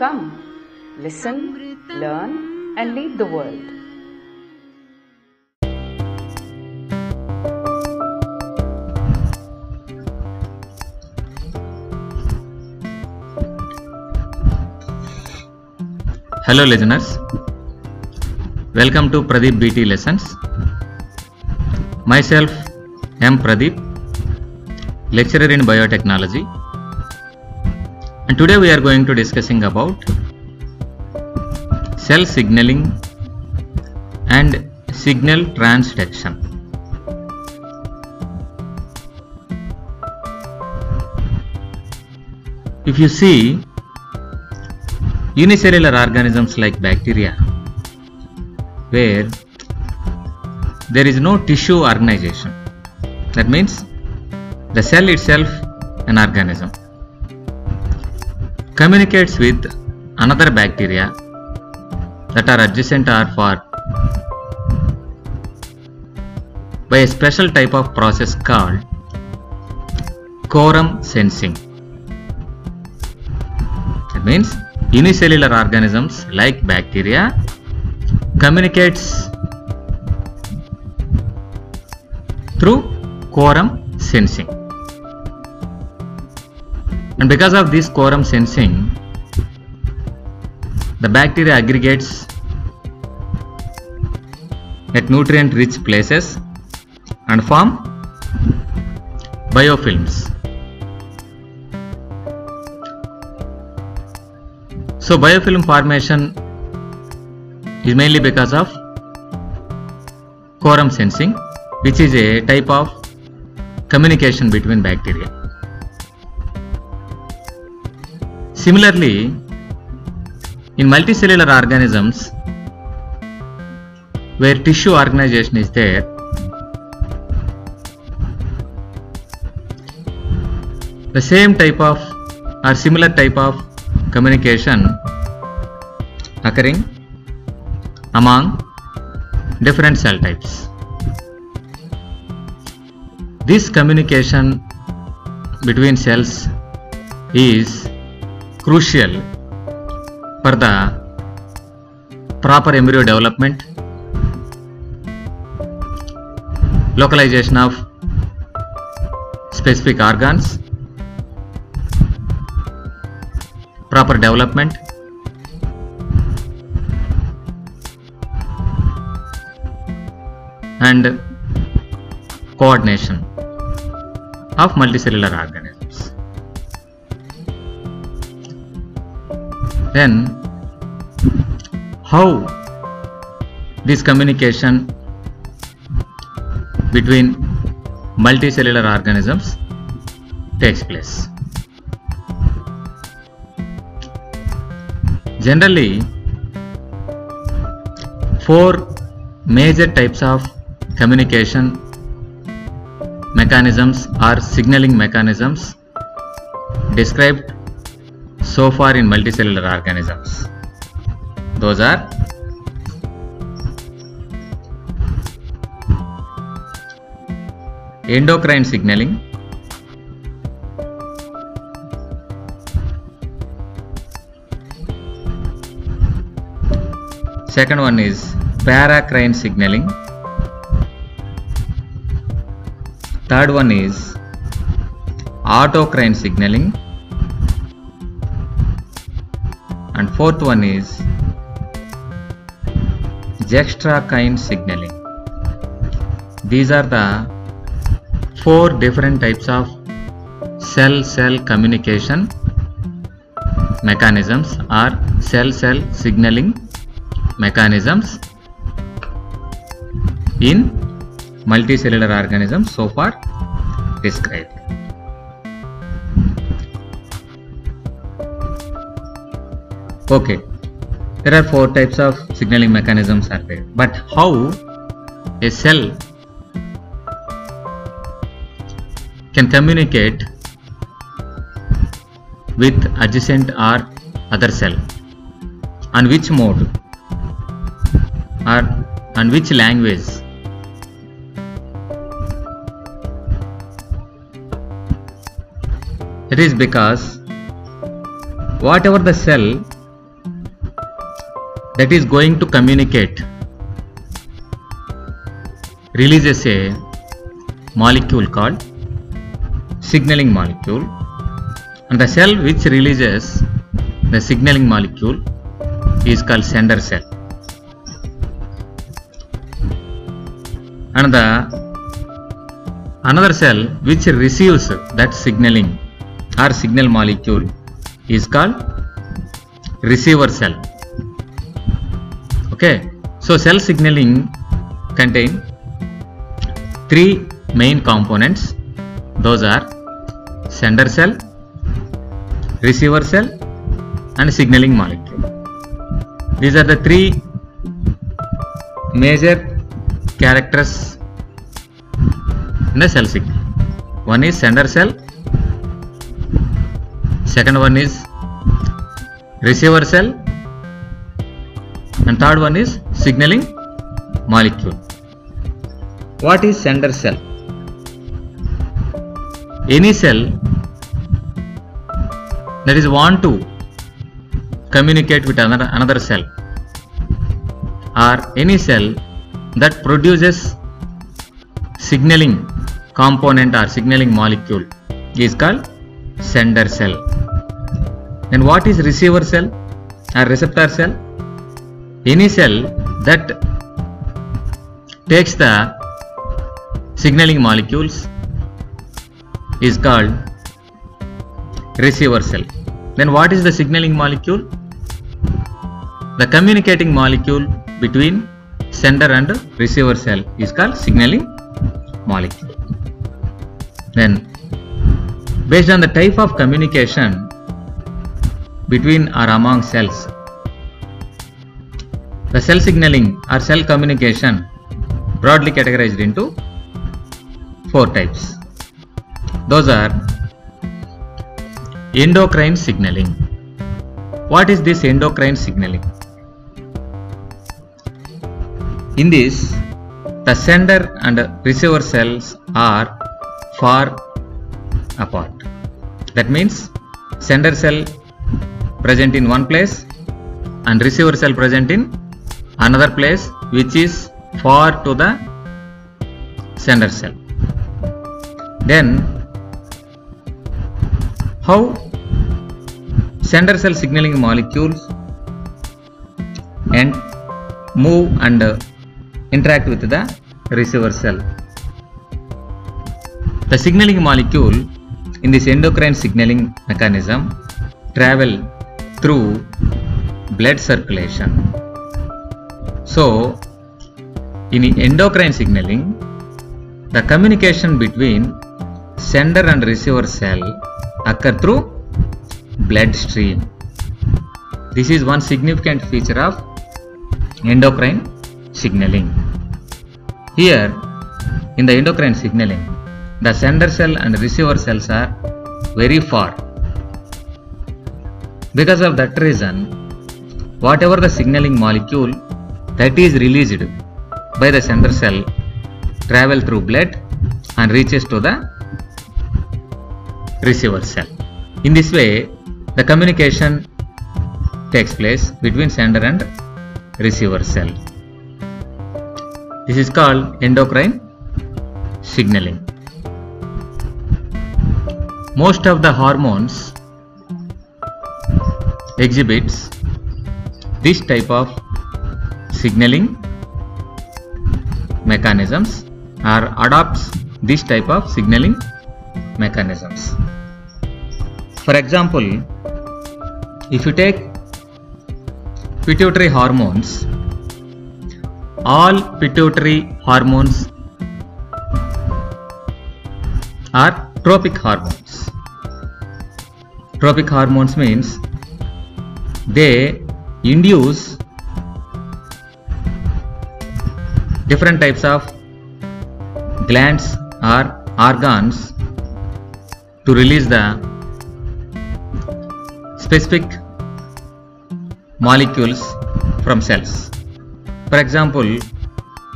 Come, listen, learn, and lead the world. Hello, listeners. Welcome to Pradeep BT Lessons. Myself, I am Pradeep, lecturer in biotechnology. And today we are going to discussing about cell signaling and signal transduction. If you see unicellular organisms like bacteria where there is no tissue organization that means the cell itself an organism communicates with another bacteria that are adjacent or far by a special type of process called quorum sensing. That means unicellular organisms like bacteria communicates through quorum sensing and because of this quorum sensing the bacteria aggregates at nutrient rich places and form biofilms So biofilm formation is mainly because of quorum sensing which is a type of communication between bacteria. Similarly, in multicellular organisms where tissue organization is there, the same type of or similar type of communication occurring among different cell types. This communication between cells is crucial for the proper embryo development, localization of specific organs, proper development and coordination of multicellular organisms. Then, how this communication between multicellular organisms takes place? Generally, four major types of communication mechanisms or signaling mechanisms described so far in multicellular organisms. Those are endocrine signaling, second one is paracrine signaling third one is autocrine signaling and fourth one is juxtacrine signaling these are the four different types of cell cell communication mechanisms or cell cell signaling mechanisms in multicellular organisms so far described. Okay, there are four types of signaling mechanisms are there. But how a cell can communicate with adjacent or other cell? On which mode? Or on which language? It is because whatever the cell that is going to communicate. Releases a molecule called signaling molecule. And the cell which releases the signaling molecule is called sender cell. And the another cell which receives that signaling or signal molecule is called receiver cell okay so cell signaling contain three main components. Those are sender cell receiver cell and signaling molecule. These are the three major characters in the cell signal. One is sender cell second one is receiver cell and third one is signaling molecule. What is sender cell? Any cell that is want to communicate with another another cell or any cell that produces signaling component or signaling molecule is called sender cell. Then what is receiver cell or receptor cell cell that takes the signaling molecules is called receiver cell. Then what is the signaling molecule? The communicating molecule between sender and receiver cell is called signaling molecule. Then based on the type of communication between or among cells the cell signaling or cell communication broadly categorized into four types. Those are endocrine signaling. What is this endocrine signaling? In this the sender and receiver cells are far apart. That means sender cell present in one place and receiver cell present in another place which is far to the sender cell. Then how sender cell signaling molecules and move and uh, interact with the receiver cell? The signaling molecule in this endocrine signaling mechanism travel through blood circulation so in endocrine signaling the communication between sender and receiver cell occur through blood stream this is one significant feature of endocrine signaling. Here in the endocrine signaling the sender cell and receiver cells are very far. Because of that reason whatever the signaling molecule that is released by the sender cell. Travel through blood and reaches to the receiver cell. In this way the communication takes place between sender and receiver cell. This is called endocrine signaling. Most of the hormones exhibits this type of signaling mechanisms or adopts this type of signaling mechanisms. For example if you take pituitary hormones all pituitary hormones are tropic hormones. Tropic hormones means they induce different types of glands or organs to release the specific molecules from cells. For example,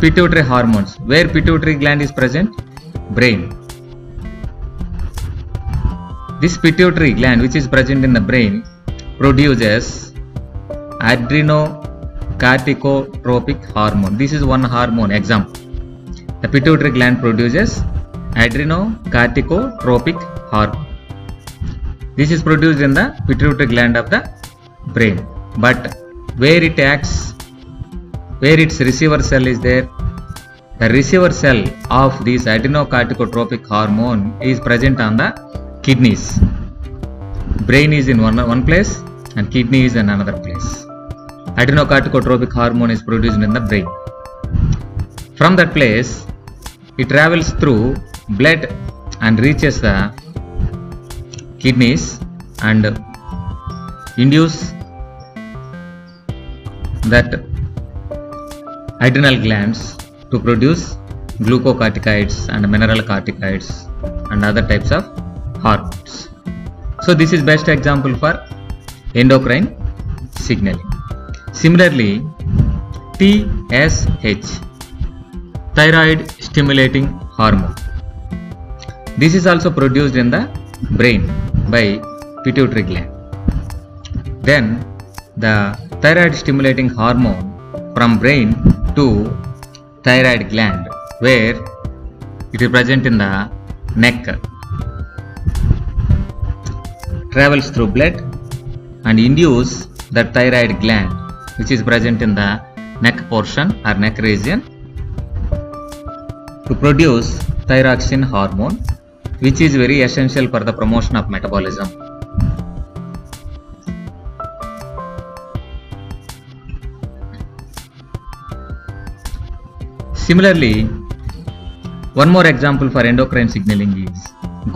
pituitary hormones. Where pituitary gland is present? Brain. This pituitary gland, which is present in the brain, produces adrenocorticotropic hormone. This is one hormone. Example. The pituitary gland produces adrenocorticotropic hormone. This is produced in the pituitary gland of the brain. But where it acts, where its receiver cell is there, the receiver cell of this adrenocorticotropic hormone is present on the kidneys. Brain is in one, one place and kidney is in another place. Adrenocorticotropic hormone is produced in the brain. From that place, it travels through blood and reaches the kidneys and induce that adrenal glands to produce glucocorticoids and mineralocorticoids and other types of hormones. So this is best example for endocrine signaling. Similarly, TSH thyroid stimulating hormone. This is also produced in the brain by pituitary gland. Then the thyroid stimulating hormone from brain to thyroid gland where it is present in the neck travels through blood and induce the thyroid gland which is present in the neck portion or neck region to produce thyroxine hormone which is very essential for the promotion of metabolism. Similarly, one more example for endocrine signaling is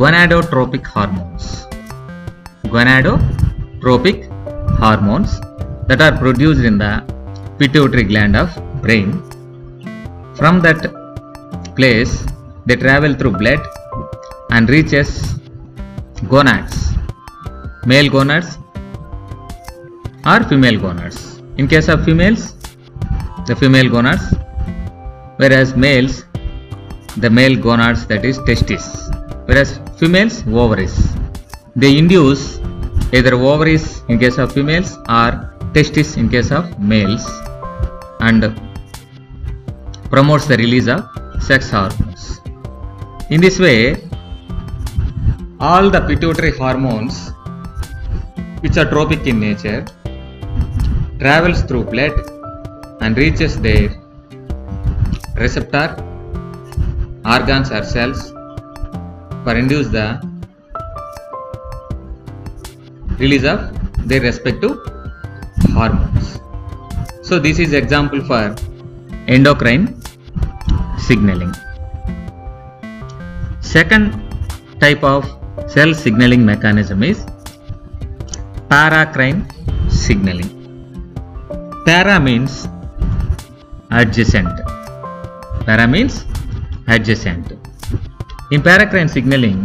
gonadotropic hormones. Gonadotropic hormones that are produced in the pituitary gland of brain. From that place, they travel through blood and reaches gonads, male gonads or female gonads. In case of females, the female gonads, whereas males, the male gonads that is testis, whereas females ovaries. They induce either ovaries in case of females or testis in case of males and promotes the release of sex hormones. In this way, all the pituitary hormones which are tropic in nature travels through blood and reaches their receptor organs or cells for induce the release of their respective hormones. So this is example for endocrine signaling. Second type of cell signaling mechanism is paracrine signaling. Para means adjacent. Para means adjacent. In paracrine signaling,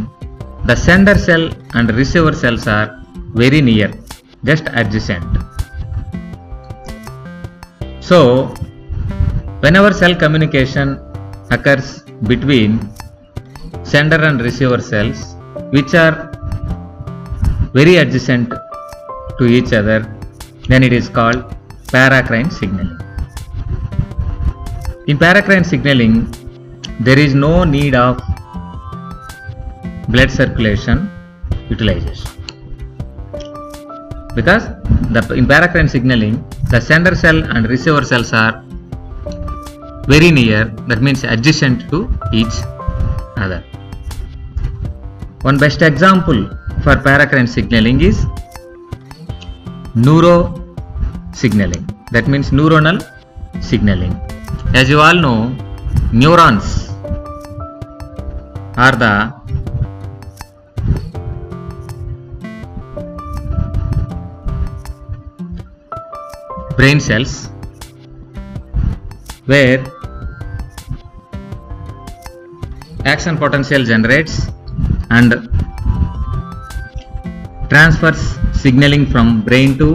the sender cell and receiver cells are very near, just adjacent. So, whenever cell communication occurs between sender and receiver cells, which are very adjacent to each other, then it is called paracrine signaling. In paracrine signaling, there is no need of blood circulation utilization because the in paracrine signaling the sender cell and receiver cells are very near. That means adjacent to each other. One best example for paracrine signaling is neuro signaling that means neuronal signaling. As you all know neurons are the brain cells where action potential generates and transfers signaling from brain to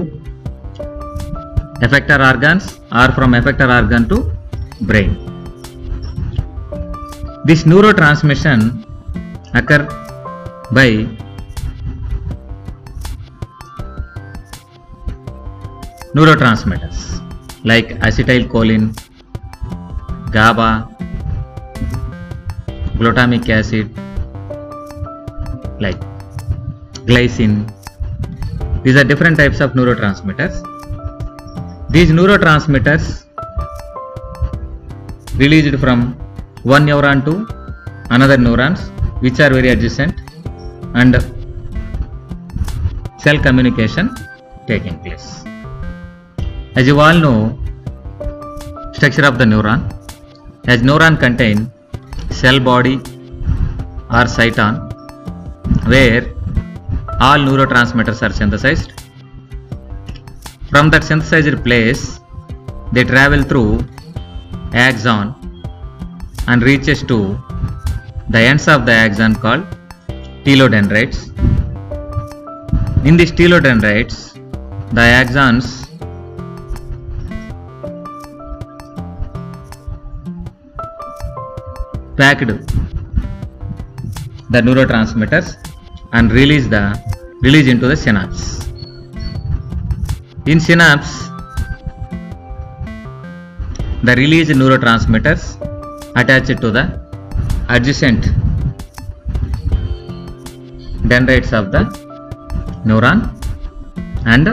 effector organs or from effector organ to brain. This neurotransmission occur by neurotransmitters like acetylcholine, GABA, glutamic acid, like glycine. These are different types of neurotransmitters. These neurotransmitters released from one neuron to another neurons which are very adjacent and cell communication taking place. As you all know, structure of the neuron, as neuron contain cell body or cyton where all neurotransmitters are synthesized. From that synthesized place, they travel through axon and reaches to the ends of the axon called telodendrites. In these telodendrites, the axons packed the neurotransmitters and release the release into the synapse. In synapse, the released neurotransmitters attached to the adjacent dendrites of the neuron and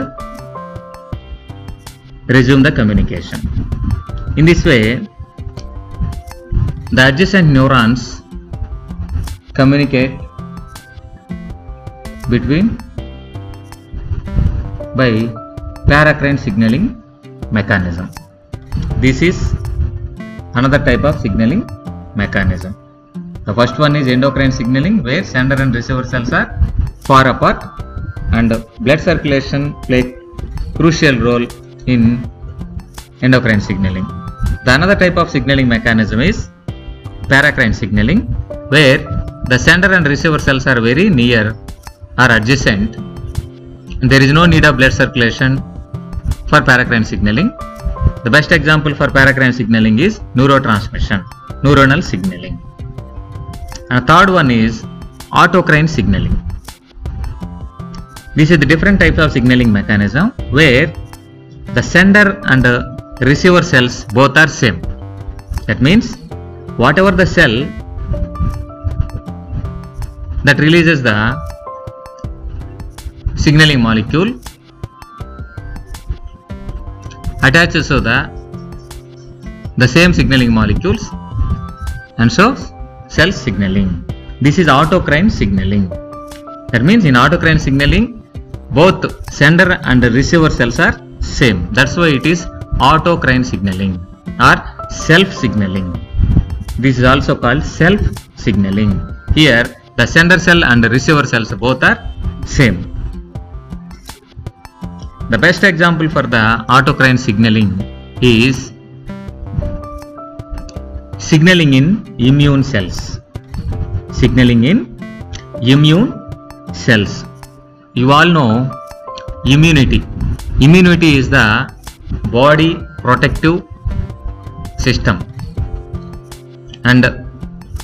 resume the communication. In this way, the adjacent neurons communicate between by paracrine signaling mechanism. This is another type of signaling mechanism. The first one is endocrine signaling where sender and receiver cells are far apart and blood circulation play crucial role in endocrine signaling. The another type of signaling mechanism is paracrine signaling where the sender and receiver cells are very near or adjacent there is no need of blood circulation for paracrine signaling. The best example for paracrine signaling is neurotransmission, neuronal signaling. And third one is autocrine signaling. This is the different types of signaling mechanism where the sender and the receiver cells both are same. That means whatever the cell that releases the signaling molecule attaches to the the same signaling molecules and so cell signaling. This is autocrine signaling. That means in autocrine signaling both sender and receiver cells are same. That's why it is autocrine signaling or self signaling. This is also called self signaling. Here the sender cell and the receiver cells both are same. The best example for the autocrine signaling is signaling in immune cells. Signaling in immune cells. You all know immunity. Immunity is the body protective system and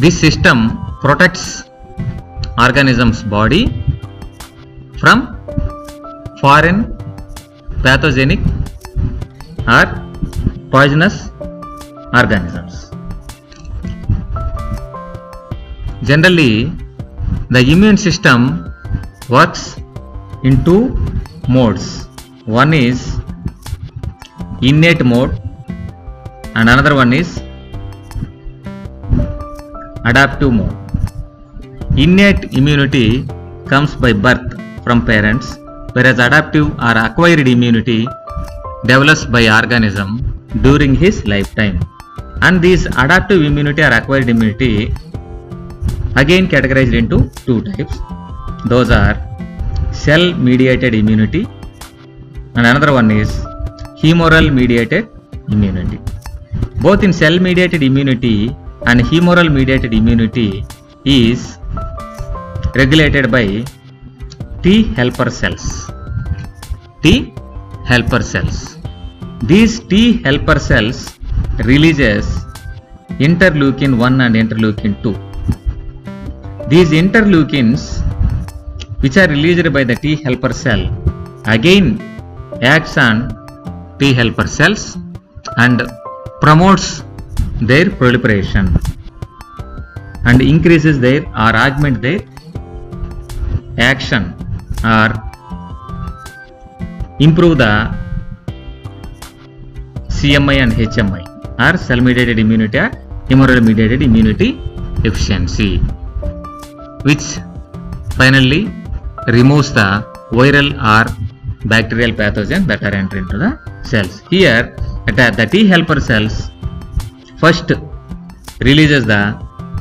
this system protects organism's body from foreign pathogenic or poisonous organisms. Generally, the immune system works in two modes. One is innate mode and another one is adaptive mode. Innate immunity comes by birth from parents whereas adaptive or acquired immunity develops by organism during his lifetime and these adaptive immunity or acquired immunity again categorized into two types those are cell mediated immunity and another one is humoral mediated immunity. Both in cell mediated immunity and humoral mediated immunity is regulated by T helper cells. T helper cells. These T helper cells releases interleukin 1 and interleukin 2. These interleukins which are released by the T helper cell again acts on T helper cells and promotes their proliferation and increases their or augment their action or improve the CMI and HMI or cell mediated immunity or humoral mediated immunity efficiency which finally removes the viral or bacterial pathogen that are entering into the cells. Here the, the T helper cells first releases the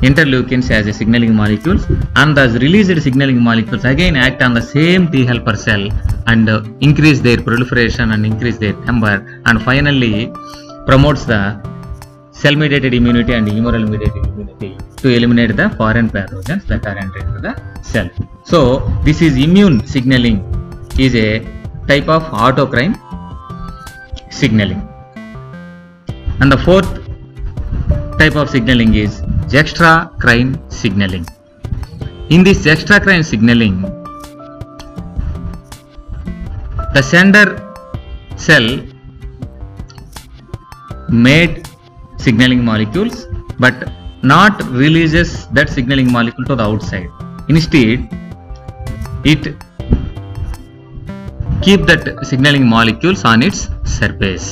interleukins as a signaling molecules and those released signaling molecules again act on the same T helper cell and uh, increase their proliferation and increase their number and finally promotes the cell mediated immunity and humoral mediated immunity to eliminate the foreign pathogens that are entering into the cell. So this is immune signaling is a type of autocrine signaling. And the fourth type of signaling is juxtacrine signaling. In this juxtacrine signaling, the sender cell made signaling molecules but not releases that signaling molecule to the outside. Instead, it keep that signaling molecules on its surface.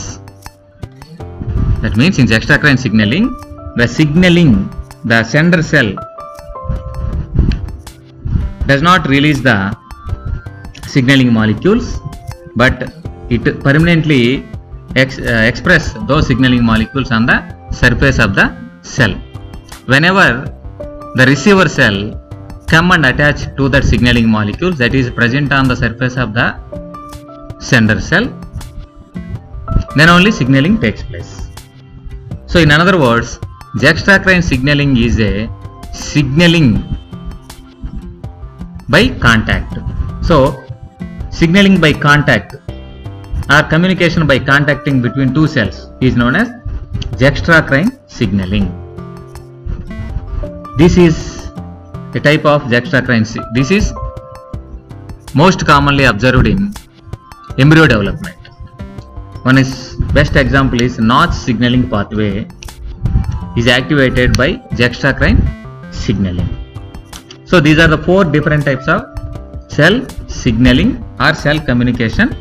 That means in juxtacrine signaling, the signaling, the sender cell does not release the signaling molecules, but it permanently ex, uh, express those signaling molecules on the surface of the cell. Whenever the receiver cell come and attach to that signaling molecule that is present on the surface of the sender cell, then only signaling takes place. So in other words, juxtacrine signaling is a signaling by contact. So signaling by contact or communication by contacting between two cells is known as juxtacrine signaling. This is a type of juxtacrine. This is most commonly observed in embryo development. One is best example is Notch signaling pathway is activated by juxtacrine signaling. So these are the four different types of cell signaling or cell communication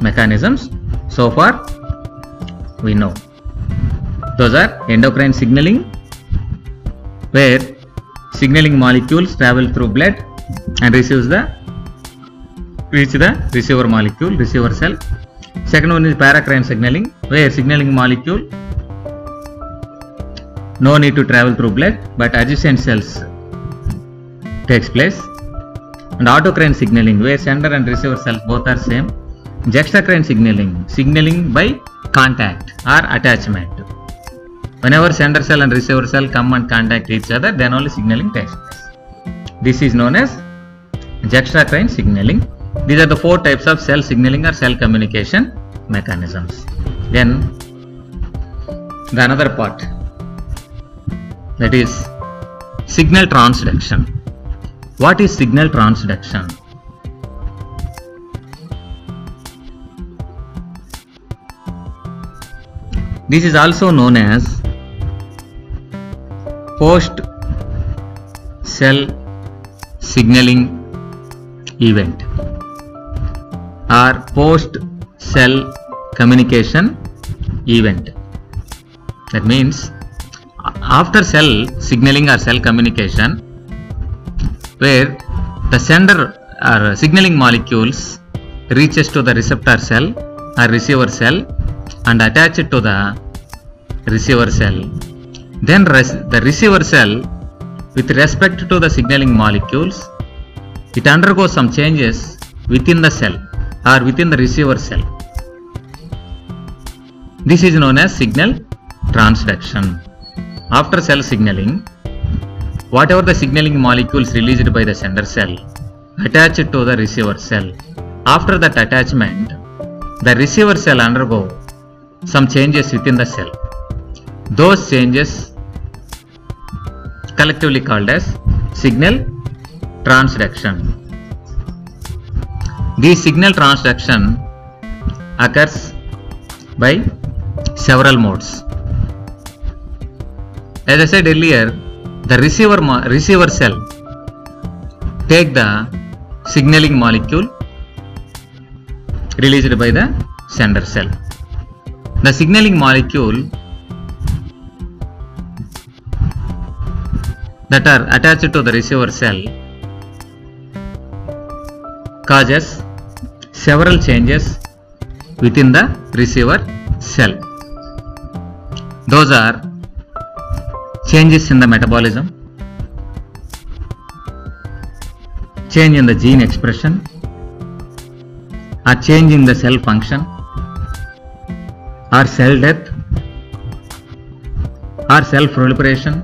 mechanisms. So far we know. Those are endocrine signaling where signaling molecules travel through blood and receives the reach the receiver molecule, receiver cell. Second one is paracrine signaling, where signaling molecule no need to travel through blood, but adjacent cells takes place. And autocrine signaling, where sender and receiver cells both are same. Juxtacrine signaling, signaling by contact or attachment. Whenever sender cell and receiver cell come and contact each other, then only signaling takes place. This is known as juxtacrine signaling. These are the four types of cell signaling or cell communication mechanisms. Then the another part that is signal transduction. What is signal transduction? This is also known as post cell signaling event or post cell communication event. That means after cell signaling or cell communication, where the sender or signaling molecules reaches to the receptor cell or receiver cell and attach it to the receiver cell. Then the receiver cell with respect to the signaling molecules it undergoes some changes within the cell or within the receiver cell This is known as signal transduction. After cell signaling, whatever the signaling molecules released by the sender cell attach to the receiver cell. After that attachment, the receiver cell undergo some changes within the cell. Those changes collectively called as signal transduction. This signal transduction occurs by several modes. As I said earlier, the receiver receiver cell take the signaling molecule released by the sender cell. The signaling molecule that are attached to the receiver cell causes several changes within the receiver cell. Those are changes in the metabolism, change in the gene expression, or change in the cell function, or cell death, or cell proliferation,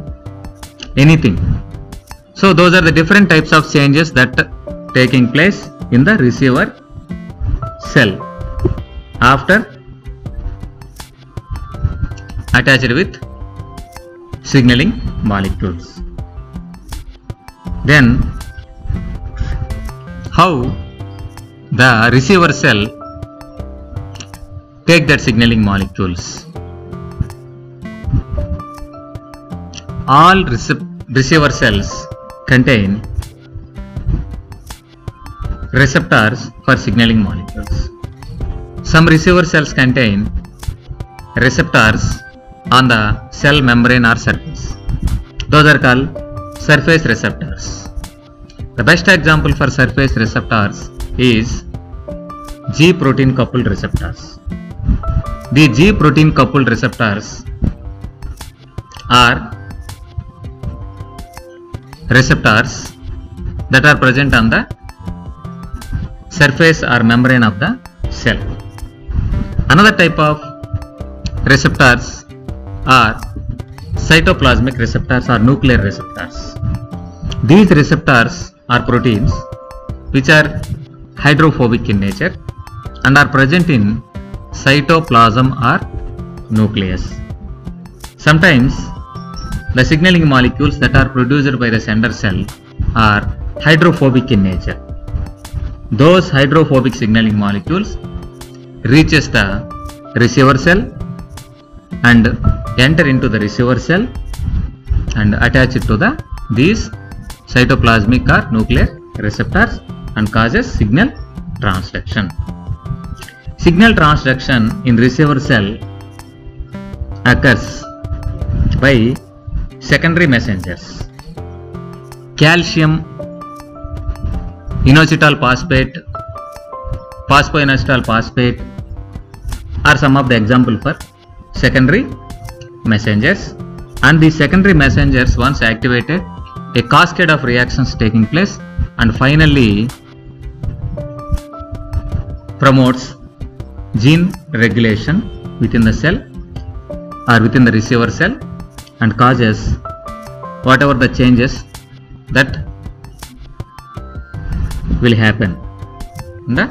anything. So those are the different types of changes that taking place in the receiver cell. After attached with signaling molecules. Then how the receiver cell take that signaling molecules. All receiver cells contain receptors for signaling molecules. Some receiver cells contain receptors on the cell membrane or surface. Those are called surface receptors. The best example for surface receptors is G protein coupled receptors. The G protein coupled receptors are receptors that are present on the surface or membrane of the cell. Another type of receptors are cytoplasmic receptors or nuclear receptors. These receptors are proteins which are hydrophobic in nature and are present in cytoplasm or nucleus. Sometimes the signaling molecules that are produced by the sender cell are hydrophobic in nature. Those hydrophobic signaling molecules reaches the receiver cell and enter into the receiver cell and attach it to the these cytoplasmic or nuclear receptors and causes signal transduction. Signal transduction in receiver cell occurs by secondary messengers. Calcium inositol phosphate, phosphoinositol phosphate are some of the example for secondary messengers and these secondary messengers once activated a cascade of reactions taking place and finally promotes gene regulation within the cell or within the receiver cell and causes whatever the changes that will happen in the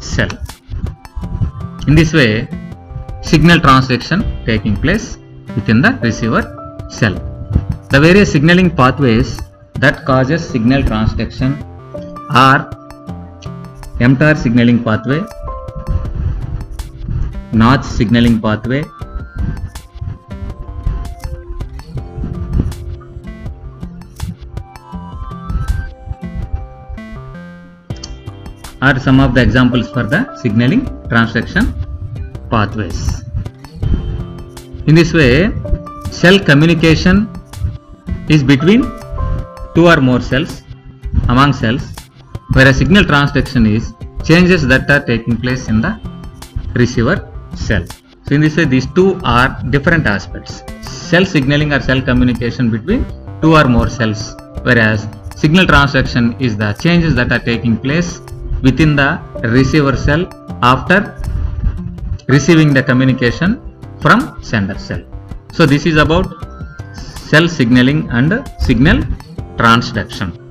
cell. In this way, signal transduction taking place within the receiver cell. The various signaling pathways that causes signal transduction are mTOR signaling pathway, Notch signaling pathway, are some of the examples for the signaling transduction pathways. In this way, cell communication is between two or more cells among cells, whereas signal transduction is changes that are taking place in the receiver cell. So, in this way, these two are different aspects. Cell signaling or cell communication between two or more cells, whereas signal transduction is the changes that are taking place within the receiver cell after receiving the communication from sender cell. So this is about cell signaling and signal transduction.